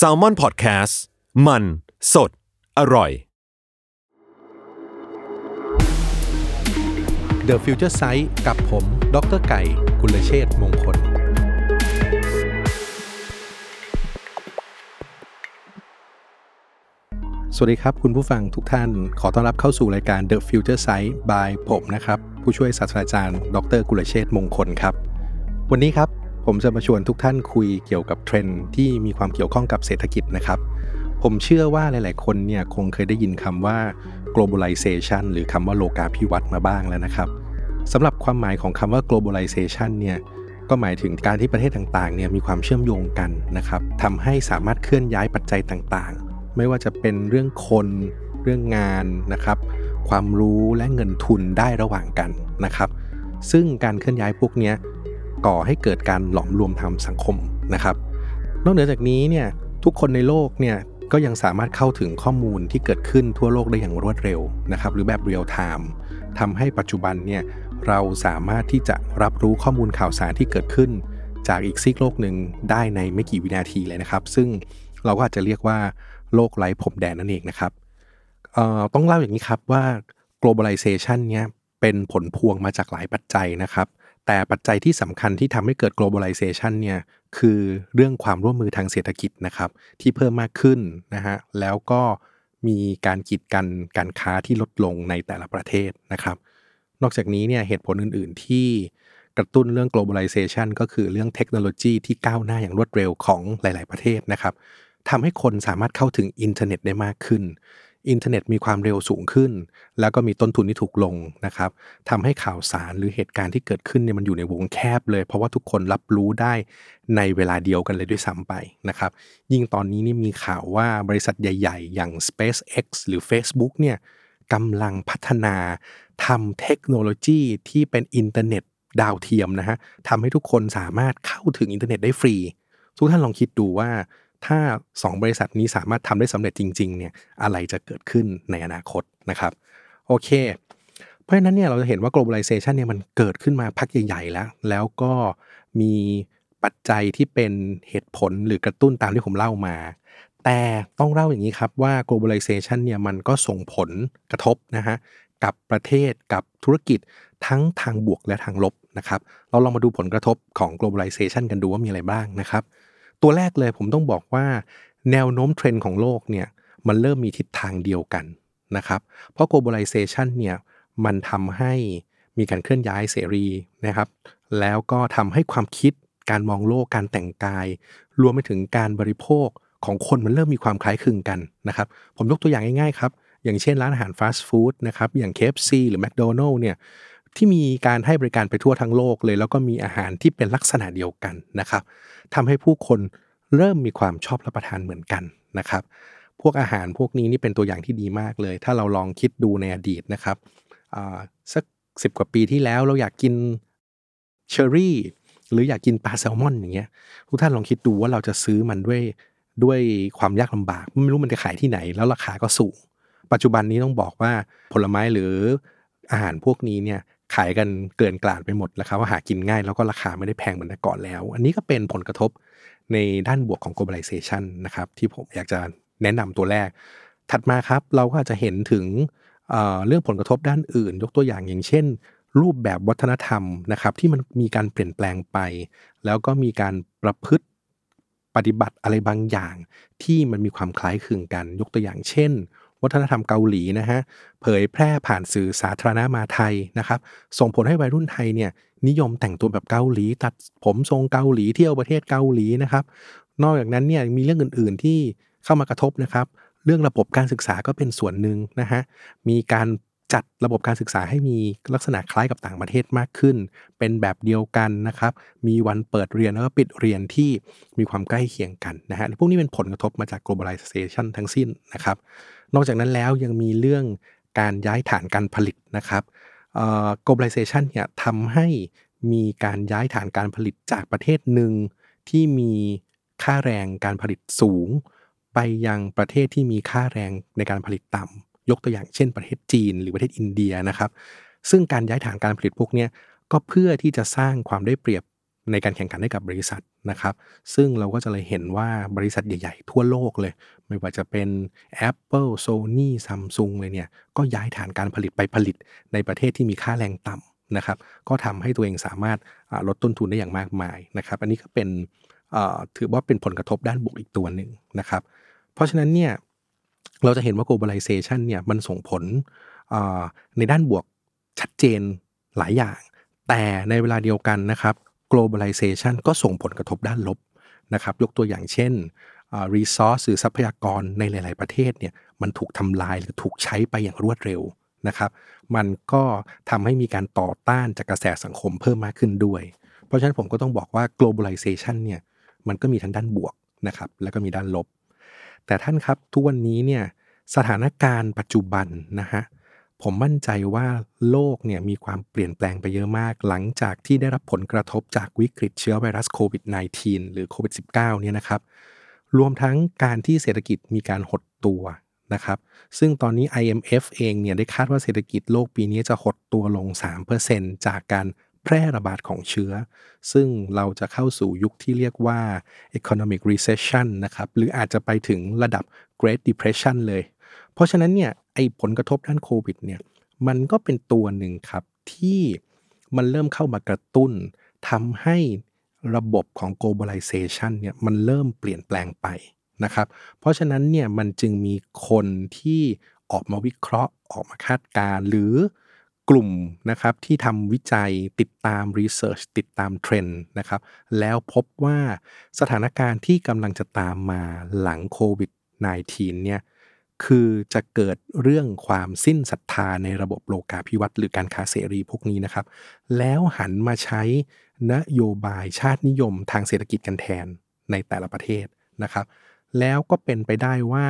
s a l ม o n PODCAST มัน สด อร่อย The Future Sight กับผม ดรไก่ กุลเชษมงคล สวัสดีครับคุณผู้ฟังทุกท่าน ขอต้อนรับเข้าสู่รายการ The Future Sight by ผมนะครับ ผู้ช่วยศาสตราจารย์ ดร กุลเชษมงคลครับ วันนี้ครับ ผมจะมาชวนทุกท่านคุยเกี่ยวกับเทรนด์ที่มีความเกี่ยวข้องกับเศรษฐกิจนะครับ ผมเชื่อว่าหลาย ๆ คนเนี่ยคงเคยได้ยินคำว่า globalization หรือคำว่าโลกาภิวัตน์มาบ้างแล้วนะครับสำหรับความหมายของคำว่า globalization เนี่ยก็หมายถึงการที่ประเทศต่าง ๆ เนี่ยมีความเชื่อมโยงกันนะครับทำให้สามารถเคลื่อนย้ายปัจจัยต่าง ๆ ไม่ว่าจะเป็นเรื่องคนเรื่องงานนะครับ ความรู้และเงินทุนได้ระหว่างกันนะครับ ซึ่งการเคลื่อนย้ายพวกนี้ ก่อให้เกิดการหลอมรวมทางสังคมนะครับ นอกเหนือจากนี้เนี่ยทุกคนในโลกเนี่ยก็ยังสามารถเข้าถึงข้อมูลที่เกิดขึ้นทั่วโลกได้อย่างรวดเร็วนะครับ หรือแบบเรียลไทม์ทำให้ปัจจุบันเนี่ยเราสามารถที่จะรับรู้ข้อมูลข่าวสารที่เกิดขึ้น จากอีกซีกโลกหนึ่งได้ในไม่กี่วินาทีเลยนะครับ ซึ่งเราก็อาจจะเรียกว่าโลกไร้ผมแดนนั่นเองนะครับต้องเล่าอย่างนี้ครับว่า globalization เนี่ยเป็นผลพวงมาจากหลายปัจจัยนะครับ แต่ปัจจัยที่สำคัญที่ทำให้เกิด globalization เนี่ยคือเรื่องความร่วมมือทางเศรษฐกิจนะครับ ที่เพิ่มมากขึ้นนะฮะแล้วก็มีการกีดกันการค้าที่ลดลงในแต่ละประเทศนะครับ นอกจากนี้เนี่ยเหตุผลอื่น ๆ ที่กระตุ้นเรื่อง globalization ก็คือเรื่องเทคโนโลยีที่ก้าวหน้าอย่างรวดเร็วของหลาย ๆ ประเทศนะครับทำให้คนสามารถเข้าถึงอินเทอร์เน็ตได้มากขึ้น อินเทอร์เน็ตมีความเร็วสูงขึ้น แล้วก็มีต้นทุนที่ถูกลงนะครับทำให้ข่าวสารหรือเหตุการณ์ที่เกิดขึ้นเนี่ยมันอยู่ในวงแคบเลย เพราะว่าทุกคนรับรู้ได้ในเวลาเดียวกันเลยด้วยซ้ำไปนะครับ ยิ่งตอนนี้นี่มีข่าวว่าบริษัทใหญ่ ๆ อย่าง SpaceX หรือ Facebook เนี่ยกำลังพัฒนาทำเทคโนโลยีที่เป็นอินเทอร์เน็ตดาวเทียมนะฮะทำให้ทุกคนสามารถเข้าถึงอินเทอร์เน็ตได้ฟรี ทุกท่านลองคิดดูว่า ถ้า 2 บริษัทนี้สามารถทำได้สำเร็จจริงๆเนี่ยอะไรจะเกิดขึ้นในอนาคตนะครับโอเค เพราะฉะนั้นเนี่ยเราจะเห็นว่า globalization เนี่ยมันเกิดขึ้นมาพักใหญ่ๆแล้ว แล้วก็มีปัจจัยที่เป็นเหตุผลหรือกระตุ้นตามที่ผมเล่ามา แต่ต้องเล่าอย่างนี้ครับว่า globalization เนี่ยมันก็ส่งผลกระทบนะฮะกับประเทศกับธุรกิจทั้งทางบวกและทางลบนะครับ เราลองมาดูผลกระทบของ globalization กันดูว่ามีอะไรบ้างนะครับ ตัวแรกเลยผมต้องบอกว่า แนวโน้มเทรนด์ของโลกเนี่ยมันเริ่มมีทิศทางเดียวกันนะครับ เพราะ globalization เนี่ยมันทำให้มีการเคลื่อนย้ายเสรีนะครับ แล้วก็ทำให้ความคิดการมองโลกการแต่งกาย รวมไปถึงการบริโภคของคนมันเริ่มมีความคล้ายคลึงกันนะครับ ผมยกตัวอย่างง่ายๆครับ อย่างเช่นร้านอาหารฟาสต์ฟู้ดนะครับ อย่าง KFC หรือ McDonald's เนี่ย ที่มีการให้บริการไปทั่วทั้งโลกเลย แล้วก็มีอาหารที่เป็นลักษณะเดียวกันนะครับทำให้ผู้คนเริ่มมีความชอบรับประทานเหมือนกันนะครับ พวกอาหารพวกนี้นี่เป็นตัวอย่างที่ดีมากเลย ถ้าเราลองคิดดูในอดีตนะครับสักสิบกว่าปีที่แล้วเราอยากกินเชอร์รี่หรืออยากกินปลาแซลมอนอย่างเงี้ยทุกท่านลองคิดดูว่าเราจะซื้อมันด้วยด้วยความยากลำบาก ไม่รู้มันจะขายที่ไหน แล้วราคาก็สูง ปัจจุบันนี้ต้องบอกว่าผลไม้หรืออาหารพวกนี้เนี่ย ขายกันเกินกลาดไปหมดแล้วครับว่าหากินง่ายแล้วก็ราคาไม่ได้แพงเหมือนแต่ก่อนแล้ว อันนี้ก็เป็นผลกระทบในด้านบวกของ globalization นะครับที่ผมอยากจะแนะนำตัวแรก ถัดมาครับเราก็จจะเห็นถึงเเรื่องผลกระทบด้านอื่น ยกตัวอย่างอย่างเช่น รูปแบบวัฒนธรรมนะครับที่มันมีการเปลี่ยนแปลงไป แล้วก็มีการประพฤติปฏิบัติอะไรบางอย่าง ที่มันมีความคล้ายคลึงกัน ยกตัวอย่างเช่น วัฒนธรรมเกาหลีนะฮะเผยแพร่ผ่านสื่อสาธารณะมาไทยนะครับ ส่งผลให้วัยรุ่นไทยเนี่ยนิยมแต่งตัวแบบเกาหลี ตัดผมทรงเกาหลีเที่ยวประเทศเกาหลีนะครับนอกจากนั้นเนี่ยมีเรื่องอื่น ๆที่เข้ามากระทบนะครับ เรื่องระบบการศึกษาก็เป็นส่วนหนึ่งนะฮะมีการจัดระบบการศึกษาให้มีลักษณะคล้ายกับต่างประเทศมากขึ้น เป็นแบบเดียวกันนะครับ มีวันเปิดเรียนแล้วก็ปิดเรียนที่มีความใกล้เคียงกันนะฮะพวกนี้เป็นผลกระทบมาจาก globalization ทั้งสิ้นนะครับ นอกจากนั้นแล้วยังมีเรื่องการย้ายฐานการผลิตนะครับ globalization เนี่ยทำให้มีการย้ายฐานการผลิตจากประเทศหนึ่งที่มีค่าแรงการผลิตสูง ไปยังประเทศที่มีค่าแรงในการผลิตต่ำยกตัวอย่างเช่นประเทศจีนหรือประเทศอินเดียนะครับ ซึ่งการย้ายฐานการผลิตพวกนี้ก็เพื่อที่จะสร้างความได้เปรียบ ในการแข่งขันให้กับบริษัทนะครับ ซึ่งเราก็จะเลยเห็นว่าบริษัทใหญ่ๆ ทั่วโลกเลย ไม่ว่าจะเป็น Apple Sony Samsung เลยเนี่ย ก็ย้ายฐานการผลิตไปผลิตในประเทศที่มีค่าแรงต่ำนะครับ ก็ทำให้ตัวเองสามารถลดต้นทุนได้อย่างมากมายนะครับ อันนี้ก็เป็นถือว่าเป็นผลกระทบด้านบวกอีกตัวหนึ่งนะครับ เพราะฉะนั้นเนี่ยเราจะเห็นว่า globalization เนี่ยมันส่งผลในด้านบวกชัดเจนหลายอย่าง แต่ในเวลาเดียวกันนะครับ globalization ก็ส่งผลกระทบด้านลบนะครับยกตัวอย่างเช่น resource หรือทรัพยากรในหลาย ๆ ประเทศเนี่ยมันถูกทำลายหรือถูกใช้ไปอย่างรวดเร็วนะครับ มันก็ทำให้มีการต่อต้านจากกระแสสังคมเพิ่มมากขึ้นด้วย เพราะฉะนั้นผมก็ต้องบอกว่า globalization เนี่ยมันก็มีทั้งด้านบวกนะครับแล้วก็มีด้านลบ แต่ท่านครับทุกวันนี้เนี่ยสถานการณ์ปัจจุบันนะฮะ ผมมั่นใจว่าโลกเนี่ยมีความเปลี่ยนแปลงไปเยอะมาก หลังจากที่ได้รับผลกระทบจากวิกฤตเชื้อไวรัสโควิด -19 หรือโควิด -19 เนี่ยนะครับ รวมทั้งการที่เศรษฐกิจมีการหดตัวนะครับ ซึ่งตอนนี้ IMF เองเนี่ยได้คาดว่าเศรษฐกิจโลกปีนี้จะหดตัวลง 3%จากการแพร่ระบาดของเชื้อ ซึ่งเราจะเข้าสู่ยุคที่เรียกว่า economic recession นะครับ หรืออาจจะไปถึงระดับ Great Depression เลย เพราะฉะนั้นเนี่ย ไอ้ผลกระทบด้านโควิดเนี่ยมันก็เป็นตัวหนึ่งครับที่มันเริ่มเข้ามากระตุ้นทำให้ระบบของ globalization เนี่ยมันเริ่มเปลี่ยนแปลงไปนะครับ เพราะฉะนั้นเนี่ยมันจึงมีคนที่ออกมาวิเคราะห์ออกมาคาดการหรือกลุ่มนะครับที่ทำวิจัยติดตามรีเสิร์ชติดตามเทรนด์นะครับ แล้วพบว่าสถานการณ์ที่กำลังจะตามมาหลังโควิด -19 เนี่ย คือจะเกิดเรื่องความสิ้นศรัทธาในระบบโลกาภิวัตน์หรือการค้าเสรีพวกนี้นะครับ แล้วหันมาใช้นโยบายชาตินิยมทางเศรษฐกิจกันแทนในแต่ละประเทศนะครับ แล้วก็เป็นไปได้ว่า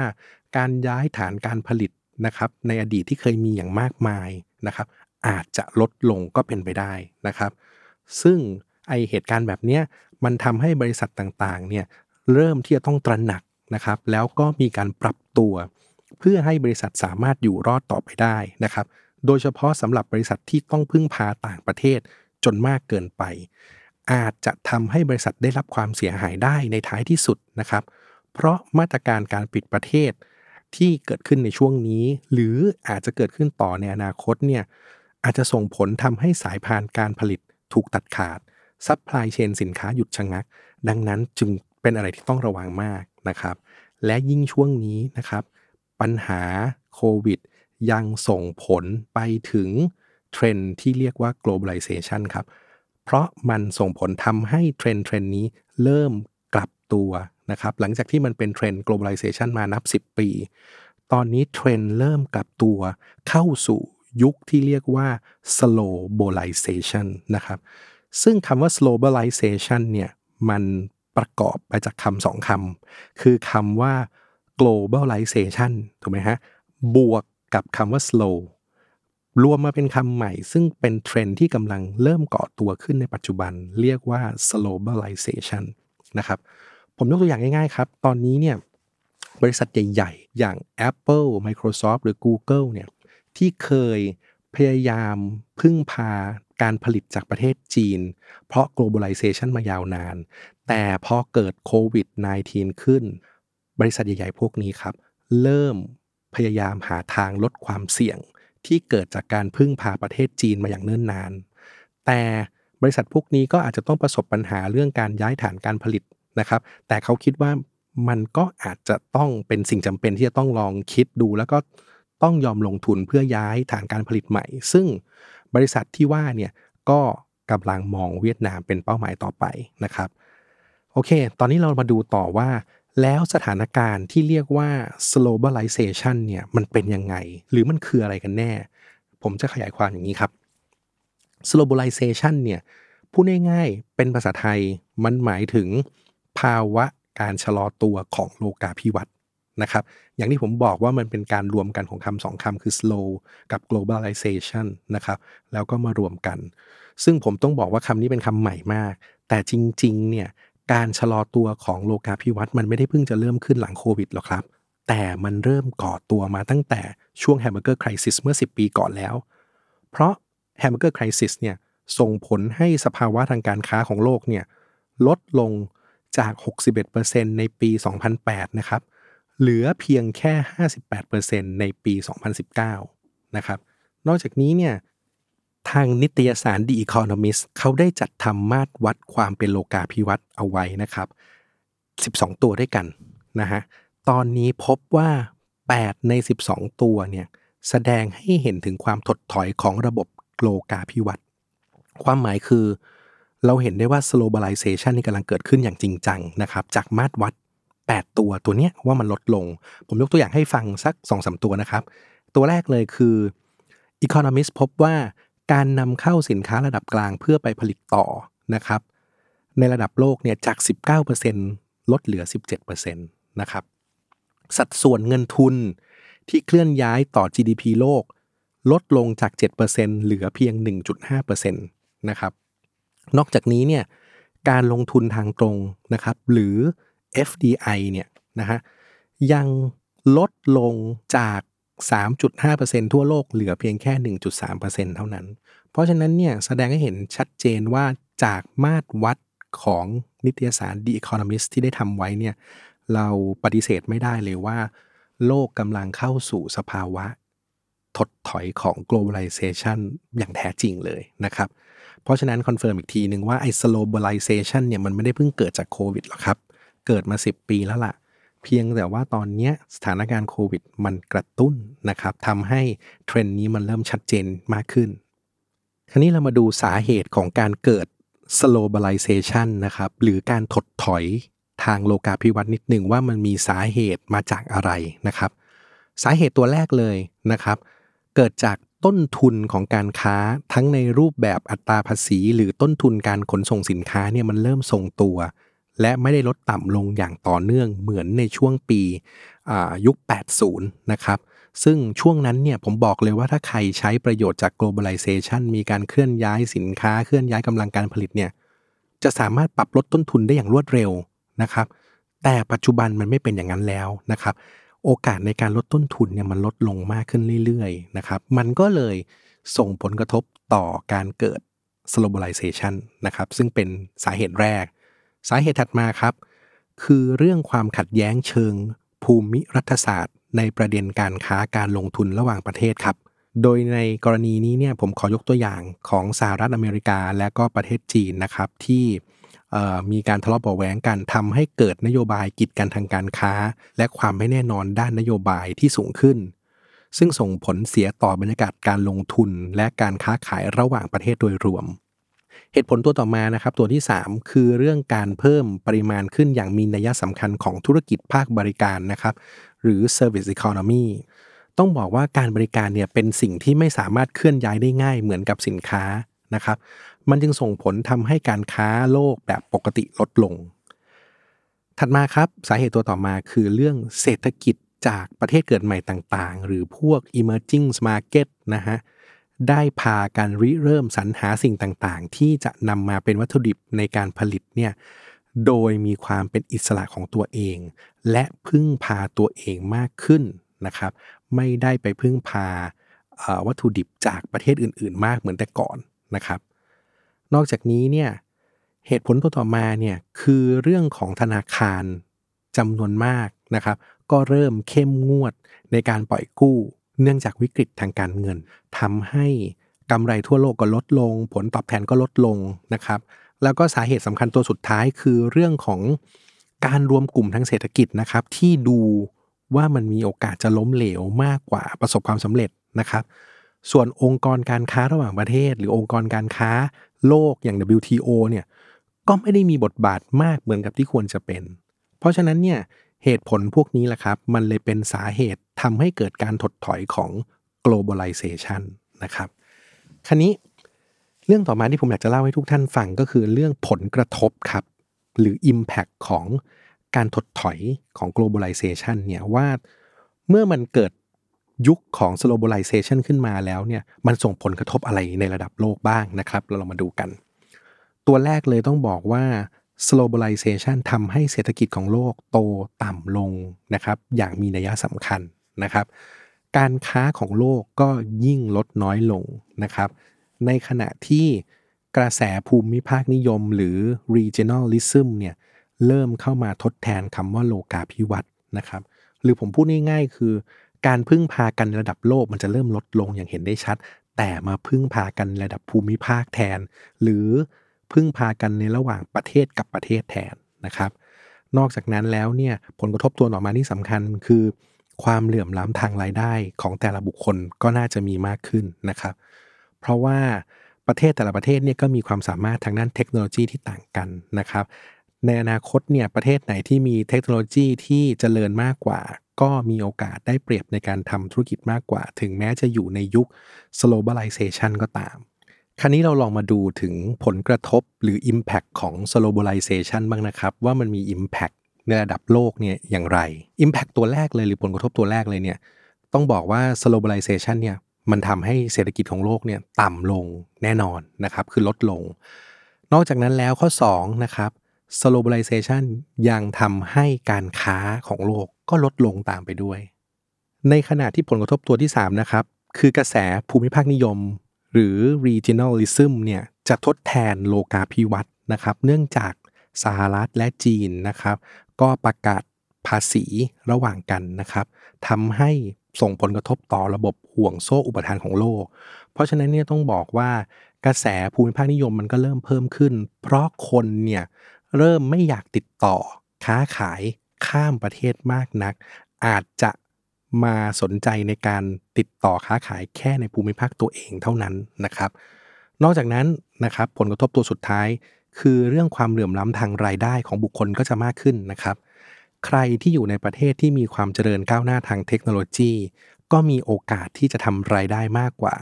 การย้ายฐานการผลิตนะครับ ในอดีตที่เคยมีอย่างมากมายนะครับ อาจจะลดลงก็เป็นไปได้นะครับ ซึ่งไอเหตุการณ์แบบนี้มันทำให้บริษัทต่างๆเนี่ยเริ่มที่จะต้องตระหนักนะครับ แล้วก็มีการปรับตัว เพื่อให้บริษัทสามารถอยู่รอดต่อไปได้นะครับ โดยเฉพาะสำหรับบริษัทที่ต้องพึ่งพาต่างประเทศจนมากเกินไป อาจจะทำให้บริษัทได้รับความเสียหายได้ในท้ายที่สุดนะครับ เพราะมาตรการการปิดประเทศที่เกิดขึ้นในช่วงนี้ หรืออาจจะเกิดขึ้นต่อในอนาคตเนี่ยอาจจะส่งผลทำให้สายพานการผลิตถูกตัดขาด supply chain สินค้าหยุดชะงัก ดังนั้นจึงเป็นอะไรที่ต้องระวังมากนะครับ และยิ่งช่วงนี้นะครับ ปัญหาโควิด ยังส่งผลไปถึงเทรนด์ที่เรียกว่า globalization ครับ เพราะมันส่งผลทำให้เทรนด์เทรนด์นี้เริ่มกลับตัวนะครับ หลังจากที่มันเป็นเทรน globalization มานับ 10 ปี ตอนนี้เทรนด์เริ่มกลับตัวเข้าสู่ยุคที่เรียกว่า slowbalization นะครับ ซึ่งคำว่า slowbalization เนี่ย มันประกอบมาจากคำสองคำ คือคำว่า globalization ถูกไหมฮะ บวกกับคำว่า slow รวมมาเป็นคำใหม่ ซึ่งเป็นเทรนที่กำลังเริ่มเกาะตัวขึ้นในปัจจุบัน เรียกว่า slowbalization นะครับ ผมยกตัวอย่างง่ายๆครับ ตอนนี้เนี่ยบริษัทใหญ่ๆ อย่าง Apple Microsoft หรือ Google เนี่ยที่เคยพยายามพึ่งพาการผลิตจากประเทศจีน เพราะ globalization มายาวนาน แต่พอเกิดโควิด -19 ขึ้น บริษัทใหญ่ๆ พวกนี้ครับ เริ่มพยายามหาทางลดความเสี่ยง ที่เกิดจากการพึ่งพาประเทศจีนมาอย่างเนิ่นนาน แต่บริษัทพวกนี้ก็อาจจะต้องประสบปัญหาเรื่องการย้ายฐานการผลิตนะครับ แต่เขาคิดว่ามันก็อาจจะต้องเป็นสิ่งจำเป็นที่จะต้องลองคิดดู แล้วก็ต้องยอมลงทุนเพื่อย้ายฐานการผลิตใหม่ ซึ่งบริษัทที่ว่าเนี่ยก็กำลังมองเวียดนามเป็นเป้าหมายต่อไปนะครับ โอเค ตอนนี้เรามาดูต่อว่า แล้วสถานการณ์ที่เรียกว่า globalization เนี่ยมันเป็นยังไง หรือมันคืออะไรกันแน่ ผมจะขยายความอย่างนี้ครับ globalization เนี่ยพูดง่ายๆเป็นภาษาไทยมันหมายถึงภาวะการชะลอตัวของโลกาภิวัตน์นะครับ อย่างที่ผมบอกว่ามันเป็นการรวมกันของคำสองคำคือ slow กับ globalization นะครับ แล้วก็มารวมกัน ซึ่งผมต้องบอกว่าคำนี้เป็นคำใหม่มาก แต่จริง ๆ เนี่ย การชะลอตัวของโลกาภิวัตน์มันไม่ได้เพิ่งจะเริ่มขึ้นหลังโควิดหรอกครับ แต่มันเริ่มก่อตัวมาตั้งแต่ช่วง Hamburger Crisis เมื่อ 10 ปีก่อนแล้ว เพราะ Hamburger Crisis เนี่ยส่งผลให้สภาวะทางการค้าของโลกเนี่ยลดลงจาก 61%ในปี 2008 นะครับ เหลือเพียงแค่ 58%ในปี 2019 นะครับ นอกจากนี้เนี่ย ทางนิตยสาร The Economist เขาได้จัดทำมาตรวัดความเป็นโลกาภิวัตน์เอาไว้นะครับ 12 ตัวด้วยกันนะฮะ ตอนนี้พบว่า 8 ใน 12 ตัวเนี่ยแสดงให้เห็นถึงความถดถอยของระบบโลกาภิวัตน์ความหมายคือ เราเห็นได้ว่า globalization นี่กำลังเกิดขึ้นอย่างจริงจังนะครับ จากมาตรวัด 8 ตัวตัวเนี้ยว่ามันลดลง ผมยกตัวอย่างให้ฟังสัก 2-3 ตัวนะครับ ตัวแรกเลยคือ Economist พบว่า การนำเข้าสินค้าระดับกลางเพื่อไปผลิตต่อนะครับ ในระดับโลกเนี่ยจาก 19%ลดเหลือ 17%นะครับ สัดส่วนเงินทุนที่เคลื่อนย้ายต่อ GDP โลก ลดลงจาก 7%เหลือเพียง 1.5%นะครับ นอกจากนี้เนี่ยการลงทุนทางตรงนะครับหรือ FDI เนี่ยนะฮะยังลดลงจาก 3.5%ทั่วโลกเหลือเพียงแค่ 1.3%เท่านั้น เพราะฉะนั้นเนี่ยแสดงให้เห็นชัดเจนว่าจากมาตรวัดของนิตยสาร The Economist ที่ได้ทำไว้เนี่ยเราปฏิเสธไม่ได้เลยว่า โลกกำลังเข้าสู่สภาวะ ถดถอยของ globalization อย่างแท้จริงเลยนะครับ เพราะฉะนั้น confirm อีกทีหนึ่งว่าไอ้ globalization เนี่ยมันไม่ได้เพิ่งเกิดจากโควิดหรอกครับ เกิดมา 10 ปีแล้วล่ะ เพียงแต่ว่าตอนนี้สถานการณ์โควิดมันกระตุ้นนะครับทำให้เทรนด์นี้มันเริ่มชัดเจนมากขึ้น คราวนี้เรามาดูสาเหตุของการเกิด globalization นะครับ หรือการถดถอยทางโลกาภิวัตน์นิดหนึ่งว่ามันมีสาเหตุมาจากอะไรนะครับ สาเหตุตัวแรกเลยนะครับ เกิดจากต้นทุนของการค้าทั้งในรูปแบบอัตราภาษี หรือต้นทุนการขนส่งสินค้าเนี่ยมันเริ่มทรงตัว และไม่ได้ลดต่ำลงอย่างต่อเนื่องเหมือนในช่วงปียุค 80 นะครับ ซึ่งช่วงนั้นเนี่ยผมบอกเลยว่าถ้าใครใช้ประโยชน์จาก globalization มีการเคลื่อนย้ายสินค้าเคลื่อนย้ายกำลังการผลิตเนี่ยจะสามารถปรับลดต้นทุนได้อย่างรวดเร็วนะครับ แต่ปัจจุบันมันไม่เป็นอย่างนั้นแล้วนะครับ โอกาสในการลดต้นทุนเนี่ยมันลดลงมากขึ้นเรื่อยๆนะครับ มันก็เลยส่งผลกระทบต่อการเกิด globalization นะครับ ซึ่งเป็นสาเหตุแรก สาเหตุถัดมาครับ คือเรื่องความขัดแย้งเชิง ภูมิรัฐศาสตร์ ในประเด็นการค้าการลงทุนระหว่างประเทศครับ โดยในกรณีนี้เนี่ยผมขอยกตัวอย่างของสหรัฐอเมริกาและก็ประเทศจีนนะครับที่มีการทะเลาะเบาแหวงกันทำให้เกิดนโยบายกีดกันทางการค้า และความไม่แน่นอนด้านนโยบายที่สูงขึ้น ซึ่งส่งผลเสียต่อบรรยากาศการลงทุนและการค้าขายระหว่างประเทศโดยรวม เหตุผลตัวต่อมานะครับตัวที่ 3 คือเรื่องการเพิ่มปริมาณขึ้นอย่างมีนัยสำคัญของธุรกิจภาคบริการนะครับหรือ service economy ต้องบอกว่าการบริการเนี่ยเป็นสิ่งที่ไม่สามารถเคลื่อนย้ายได้ง่ายเหมือนกับสินค้านะครับ มันจึงส่งผลทำให้การค้าโลกแบบปกติลดลง ถัดมาครับสาเหตุตัวต่อมาคือเรื่องเศรษฐกิจจากประเทศเกิดใหม่ต่างๆ หรือพวก emerging market นะฮะ ได้พาการริเริ่มสรรหาสิ่งต่างๆ ที่จะนำมาเป็นวัตถุดิบในการผลิตเนี่ยโดยมีความเป็นอิสระของตัวเอง และพึ่งพาตัวเองมากขึ้นนะครับ ไม่ได้ไปพึ่งพาวัตถุดิบจากประเทศอื่น ๆ มากเหมือนแต่ก่อนนะครับ นอกจากนี้เนี่ยเหตุผลตัวต่อมาเนี่ยคือเรื่องของธนาคารจำนวนมากนะครับ ก็เริ่มเข้มงวดในการปล่อยกู้ เนื่องจากวิกฤตทางการเงินทำให้กำไรทั่วโลกก็ลดลง ผลตอบแทนก็ลดลงนะครับ แล้วก็สาเหตุสำคัญตัวสุดท้ายคือเรื่องของการรวมกลุ่มทางเศรษฐกิจนะครับ ที่ดูว่ามันมีโอกาสจะล้มเหลวมากกว่าประสบความสำเร็จนะครับ ส่วนองค์กรการค้าระหว่างประเทศ หรือองค์กรการค้าโลกอย่าง WTO เนี่ยก็ไม่ได้มีบทบาทมากเหมือนกับที่ควรจะเป็น เพราะฉะนั้นเนี่ยเหตุผลพวกนี้แหละครับ มันเลยเป็นสาเหตุ ทำให้เกิดการถดถอยของ globalization นะครับคราวนี้เรื่องต่อมาที่ผมอยากจะเล่าให้ทุกท่านฟังก็คือเรื่องผลกระทบครับหรือ Impact ของการถดถอยของ globalization เนี่ยว่าเมื่อมันเกิดยุคของ globalization ขึ้นมาแล้วเนี่ยมันส่งผลกระทบอะไรในระดับโลกบ้างนะครับ เราลองมาดูกัน ตัวแรกเลยต้องบอกว่า globalization ทำให้เศรษฐกิจของโลกโตต่ำลงนะครับ อย่างมีนัยสำคัญ นะครับ การค้าของโลกก็ยิ่งลดน้อยลงนะครับ ในขณะที่กระแสภูมิภาคนิยมหรือ regionalism เนี่ยเริ่มเข้ามาทดแทนคำว่าโลกาภิวัตน์นะครับ หรือผมพูดง่ายๆ คือ การพึ่งพากันระดับโลกมันจะเริ่มลดลงอย่างเห็นได้ชัด แต่มาพึ่งพากันระดับภูมิภาคแทน หรือพึ่งพากันในระหว่างประเทศกับประเทศแทนนะครับ นอกจากนั้นแล้วเนี่ยผลกระทบตัวต่อมาที่สำคัญคือ ความเหลื่อมล้ำทางรายได้ของแต่ละบุคคลก็น่าจะมีมากขึ้นนะครับ เพราะว่าประเทศแต่ละประเทศเนี่ยก็มีความสามารถทางด้านเทคโนโลยีที่ต่างกันนะครับ ในอนาคตเนี่ยประเทศไหนที่มีเทคโนโลยีที่เจริญมากกว่า ก็มีโอกาสได้เปรียบในการทำธุรกิจมากกว่า ถึงแม้จะอยู่ในยุค globalization ก็ตามคราวนี้เราลองมาดูถึงผลกระทบหรือ Impact ของ globalization บ้างนะครับ ว่ามันมี Impact ในระดับโลกเนี่ยอย่างไร Impact ตัวแรกเลยหรือผลกระทบตัวแรกเลยเนี่ยต้องบอกว่า globalization เนี่ยมันทำให้เศรษฐกิจของโลกเนี่ยต่ำลงแน่นอนนะครับคือลดลง นอกจากนั้นแล้วข้อ2นะครับ globalization ยังทำให้การค้าของโลกก็ลดลงตามไปด้วย ในขณะที่ผลกระทบตัวที่3นะครับคือกระแสภูมิภาคนิยม หรือ regionalism เนี่ยจะทดแทนโลกาภิวัตน์นะครับ เนื่องจากสหรัฐและจีนนะครับ ก็ประกาศภาษีระหว่างกันนะครับทำให้ส่งผลกระทบต่อระบบห่วงโซ่อุปทานของโลก เพราะฉะนั้นเนี่ยต้องบอกว่ากระแสภูมิภาคนิยมมันก็เริ่มเพิ่มขึ้น เพราะคนเนี่ยเริ่มไม่อยากติดต่อค้าขายข้ามประเทศมากนัก อาจจะมาสนใจในการติดต่อค้าขายแค่ในภูมิภาคตัวเองเท่านั้นนะครับ นอกจากนั้นนะครับผลกระทบตัวสุดท้าย คือเรื่องความเหลื่อมล้ำทางรายได้ของบุคคลก็จะมากขึ้นนะครับ ใครที่อยู่ในประเทศที่มีความเจริญก้าวหน้าทางเทคโนโลยี ก็มีโอกาสที่จะทำรายได้มากกว่า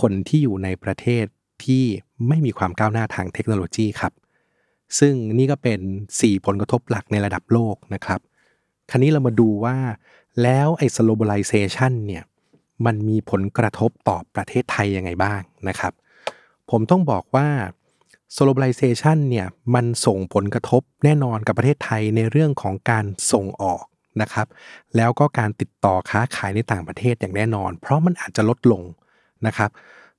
คนที่อยู่ในประเทศที่ไม่มีความก้าวหน้าทางเทคโนโลยีครับ ซึ่งนี่ก็เป็น 4 ผลกระทบหลักในระดับโลกนะครับ คราวนี้เรามาดูว่าแล้วไอ้ globalization เนี่ยมันมีผลกระทบต่อประเทศไทยยังไงบ้างนะครับ ผมต้องบอกว่า globalization เนี่ยมันส่งผลกระทบแน่นอนกับประเทศไทยในเรื่องของการส่งออกนะครับแล้วก็การติดต่อค้าขายในต่างประเทศอย่างแน่นอน เพราะมันอาจจะลดลงนะครับ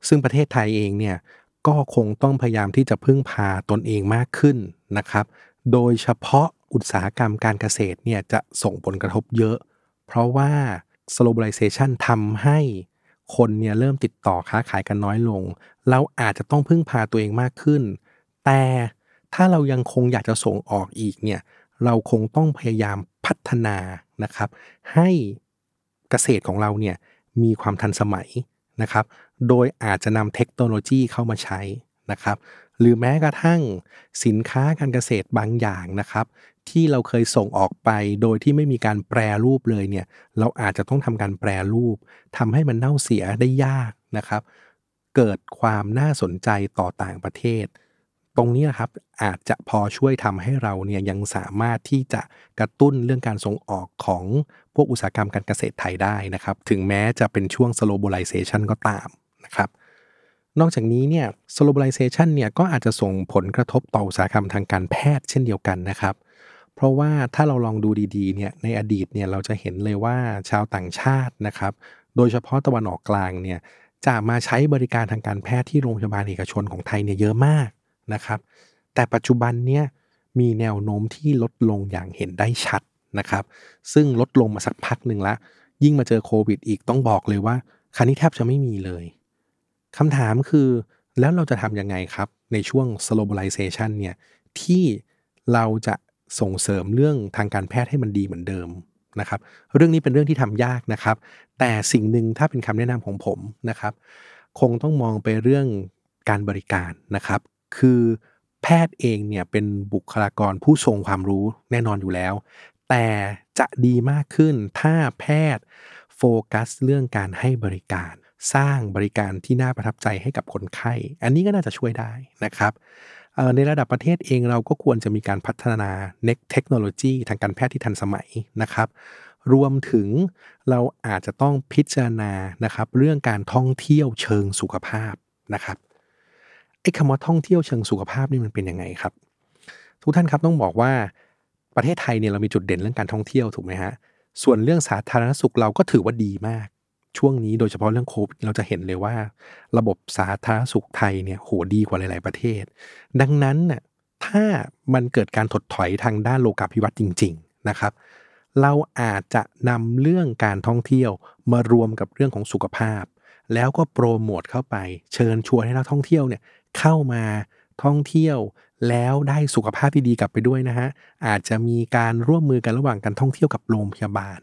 ซึ่งประเทศไทยเองเนี่ยก็คงต้องพยายามที่จะพึ่งพาตนเองมากขึ้นนะครับ โดยเฉพาะอุตสาหกรรมการเกษตรเนี่ยจะส่งผลกระทบเยอะ เพราะว่า globalization ทำให้ คนเนี่ยเริ่มติดต่อค้าขายกันน้อยลง เราอาจจะต้องพึ่งพาตัวเองมากขึ้น แต่ถ้าเรายังคงอยากจะส่งออกอีกเนี่ยเราคงต้องพยายามพัฒนานะครับ ให้เกษตรของเราเนี่ยมีความทันสมัยนะครับ โดยอาจจะนำเทคโนโลยีเข้ามาใช้นะครับ หรือแม้กระทั่งสินค้าการเกษตรบางอย่างนะครับ ที่เราเคยส่งออกไปโดยที่ไม่มีการแปรรูปเลยเนี่ย เราอาจจะต้องทำการแปรรูปทำให้มันเน่าเสียได้ยากนะครับ เกิดความน่าสนใจต่อต่างประเทศ ตรงนี้นะครับอาจจะพอช่วยทำให้เราเนี่ยยังสามารถที่จะกระตุ้นเรื่องการส่งออกของพวกอุตสาหกรรมการเกษตรไทยได้นะครับ ถึงแม้จะเป็นช่วง globalization ก็ตามนะครับนอกจากนี้เนี่ย globalization เนี่ยก็อาจจะส่งผลกระทบต่ออุตสาหกรรมทางการแพทย์เช่นเดียวกันนะครับ เพราะว่าถ้าเราลองดูดีๆเนี่ยในอดีตเนี่ยเราจะเห็นเลยว่าชาวต่างชาตินะครับ โดยเฉพาะตะวันออกกลางเนี่ยจะมาใช้บริการทางการแพทย์ที่โรงพยาบาลเอกชนของไทยเนี่ยเยอะมากนะครับ แต่ปัจจุบันเนี่ยมีแนวโน้มที่ลดลงอย่างเห็นได้ชัดนะครับ ซึ่งลดลงมาสักพักหนึ่งละ ยิ่งมาเจอโควิดอีกต้องบอกเลยว่าครั้นี้แทบจะไม่มีเลยคำถามคือแล้วเราจะทำยังไงครับ ในช่วง globalization เนี่ยที่เราจะ ส่งเสริมเรื่องทางการแพทย์ให้มันดีเหมือนเดิมนะครับ เรื่องนี้เป็นเรื่องที่ทำยากนะครับ แต่สิ่งหนึ่งถ้าเป็นคำแนะนำของผมนะครับ คงต้องมองไปเรื่องการบริการนะครับ คือแพทย์เองเนี่ยเป็นบุคลากรผู้ทรงความรู้แน่นอนอยู่แล้ว แต่จะดีมากขึ้นถ้าแพทย์โฟกัสเรื่องการให้บริการ สร้างบริการที่น่าประทับใจให้กับคนไข้ อันนี้ก็น่าจะช่วยได้นะครับ ในระดับประเทศเองเราก็ควรจะมีการพัฒนาเเทคโนโลยีทางการแพทย์ที่ทันสมัยนะครับ รวมถึงเราอาจจะต้องพิจารณานะครับเรื่องการท่องเที่ยวเชิงสุขภาพนะครับไอ้คำว่าท่องเที่ยวเชิงสุขภาพนี่มันเป็นยังไงครับ ทุกท่านครับต้องบอกว่าประเทศไทยเนี่ยเรามีจุดเด่นเรื่องการท่องเที่ยวถูกไหมฮะส่วนเรื่องสาธารณสุขเราก็ถือว่าดีมาก ช่วงนี้โดยเฉพาะเรื่องโควิดเราจะเห็นเลยว่า ระบบสาธารณสุขไทยเนี่ยโหดีกว่าหลาย ๆ ประเทศ ดังนั้นน่ะถ้ามันเกิดการถดถอยทางด้านโลกาภิวัตน์จริง ๆ นะครับ เราอาจจะนำเรื่องการท่องเที่ยวมารวมกับเรื่องของสุขภาพ แล้วก็โปรโมทเข้าไป เชิญชวนให้นักท่องเที่ยวเนี่ยเข้ามาท่องเที่ยวแล้วได้สุขภาพที่ดีกลับไปด้วยนะฮะอาจจะมีการร่วมมือกันระหว่างการท่องเที่ยวกับโรงพยาบาล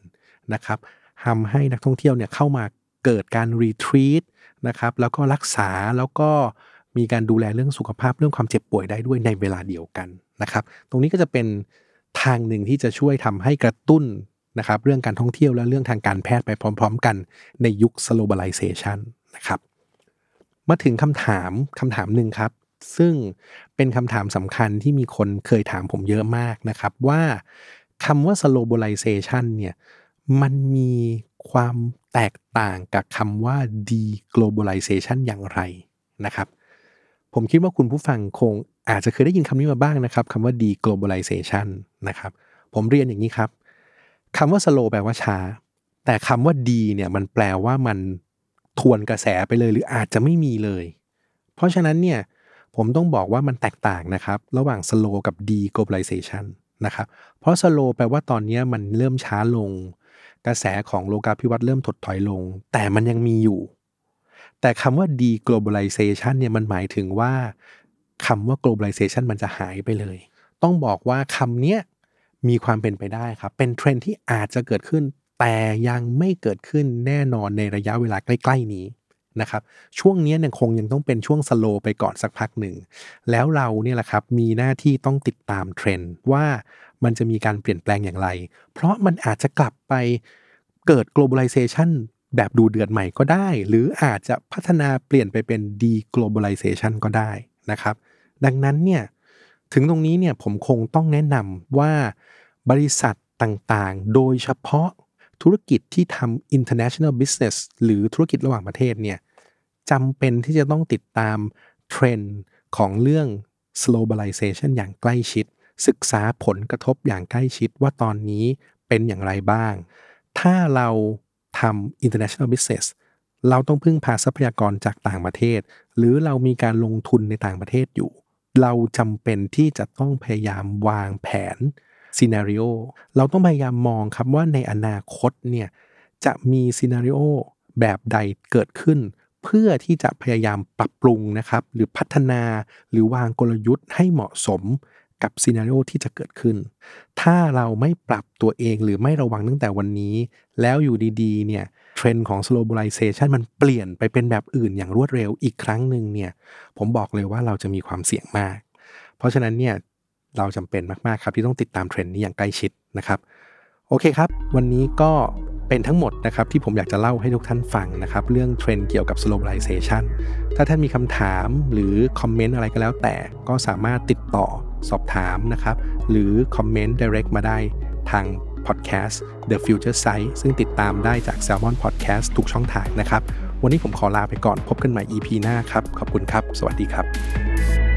นะครับ ทำให้นักท่องเที่ยวเนี่ยเข้ามาเกิดการรีทรีตนะครับแล้วก็รักษาแล้วก็มีการดูแลเรื่องสุขภาพเรื่องความเจ็บป่วยได้ด้วยในเวลาเดียวกันนะครับ ตรงนี้ก็จะเป็นทางหนึ่งที่จะช่วยทำให้กระตุ้นนะครับ เรื่องการท่องเที่ยวและเรื่องทางการแพทย์ไปพร้อม ๆ กันในยุค globalization นะครับ มาถึงคำถามคำถามหนึ่งครับ ซึ่งเป็นคำถามสำคัญที่มีคนเคยถามผมเยอะมากนะครับ ว่าคำว่า globalization เนี่ย มันมีความแตกต่างกับคำว่า deglobalization อย่างไรนะครับ ผมคิดว่าคุณผู้ฟังคงอาจจะเคยได้ยินคำนี้มาบ้างนะครับคำว่า deglobalization นะครับ ผมเรียนอย่างนี้ครับคำว่า slow แปลว่าช้า แต่คำว่า d เนี่ยมันแปลว่ามันทวนกระแสไปเลยหรืออาจจะไม่มีเลย เพราะฉะนั้นเนี่ยผมต้องบอกว่ามันแตกต่างนะครับ ระหว่าง slow กับ deglobalization นะครับ เพราะ slow แปลว่าตอนนี้มันเริ่มช้าลง กระแสของโลกาภิวัตน์เริ่มถดถอยลง แต่มันยังมีอยู่ แต่คำว่า deglobalization เนี่ยมันหมายถึงว่าคำว่า globalization มันจะหายไปเลย ต้องบอกว่าคำนี้มีความเป็นไปได้ครับ เป็นเทรนที่อาจจะเกิดขึ้น แต่ยังไม่เกิดขึ้นแน่นอนในระยะเวลาใกล้ ๆ นี้ นะครับช่วงนี้เนี่ยคงยังต้องเป็นช่วงสโลไปก่อนสักพักหนึ่ง แล้วเราเนี่ยแหละครับมีหน้าที่ต้องติดตามเทรนด์ว่ามันจะมีการเปลี่ยนแปลงอย่างไร เพราะมันอาจจะกลับไปเกิด globalization แบบดูเดือดใหม่ก็ได้ หรืออาจจะพัฒนาเปลี่ยนไปเป็น deglobalization ก็ได้นะครับ ดังนั้นเนี่ยถึงตรงนี้เนี่ยผมคงต้องแนะนำว่าบริษัทต่างๆ โดยเฉพาะ ธุรกิจที่ทำ international business หรือธุรกิจระหว่างประเทศเนี่ยจำเป็นที่จะต้องติดตามเทรนด์ของเรื่อง globalization อย่างใกล้ชิด ศึกษาผลกระทบอย่างใกล้ชิดว่าตอนนี้เป็นอย่างไรบ้าง ถ้าเราทำ international business เราต้องพึ่งพาทรัพยากรจากต่างประเทศ หรือเรามีการลงทุนในต่างประเทศอยู่ เราจำเป็นที่จะต้องพยายามวางแผน scenario เราต้องพยายามมองครับว่าในอนาคตเนี่ยจะมี scenario แบบใดเกิดขึ้น เพื่อที่จะพยายามปรับปรุงนะครับ หรือพัฒนาหรือวางกลยุทธ์ให้เหมาะสมกับ scenario ที่จะเกิดขึ้น ถ้าเราไม่ปรับตัวเองหรือไม่ระวังตั้งแต่วันนี้ แล้วอยู่ดีๆ เนี่ยเทรนด์ของ globalization มันเปลี่ยนไปเป็นแบบอื่นอย่างรวดเร็วอีกครั้งหนึ่งเนี่ย ผมบอกเลยว่าเราจะมีความเสี่ยงมาก เพราะฉะนั้นเนี่ย เราจำเป็นมากๆครับที่ต้องติดตามเทรนด์นี้อย่างใกล้ชิดนะครับโอเคครับ วันนี้ก็เป็นทั้งหมดนะครับที่ผมอยากจะเล่าให้ทุกท่านฟังนะครับเรื่องเทรนด์เกี่ยวกับ globalization ถ้าท่านมีคำถามหรือคอมเมนต์อะไรก็แล้วแต่ก็สามารถติดต่อสอบถามนะครับหรือคอมเมนต์ direct มาได้ทางพอดแคสต์ The Future Sight ซึ่งติดตามได้จาก Salmon Podcast ทุกช่องทางนะครับ วันนี้ผมขอลาไปก่อนพบกันใหม่ EP หน้าครับ ขอบคุณครับ สวัสดีครับ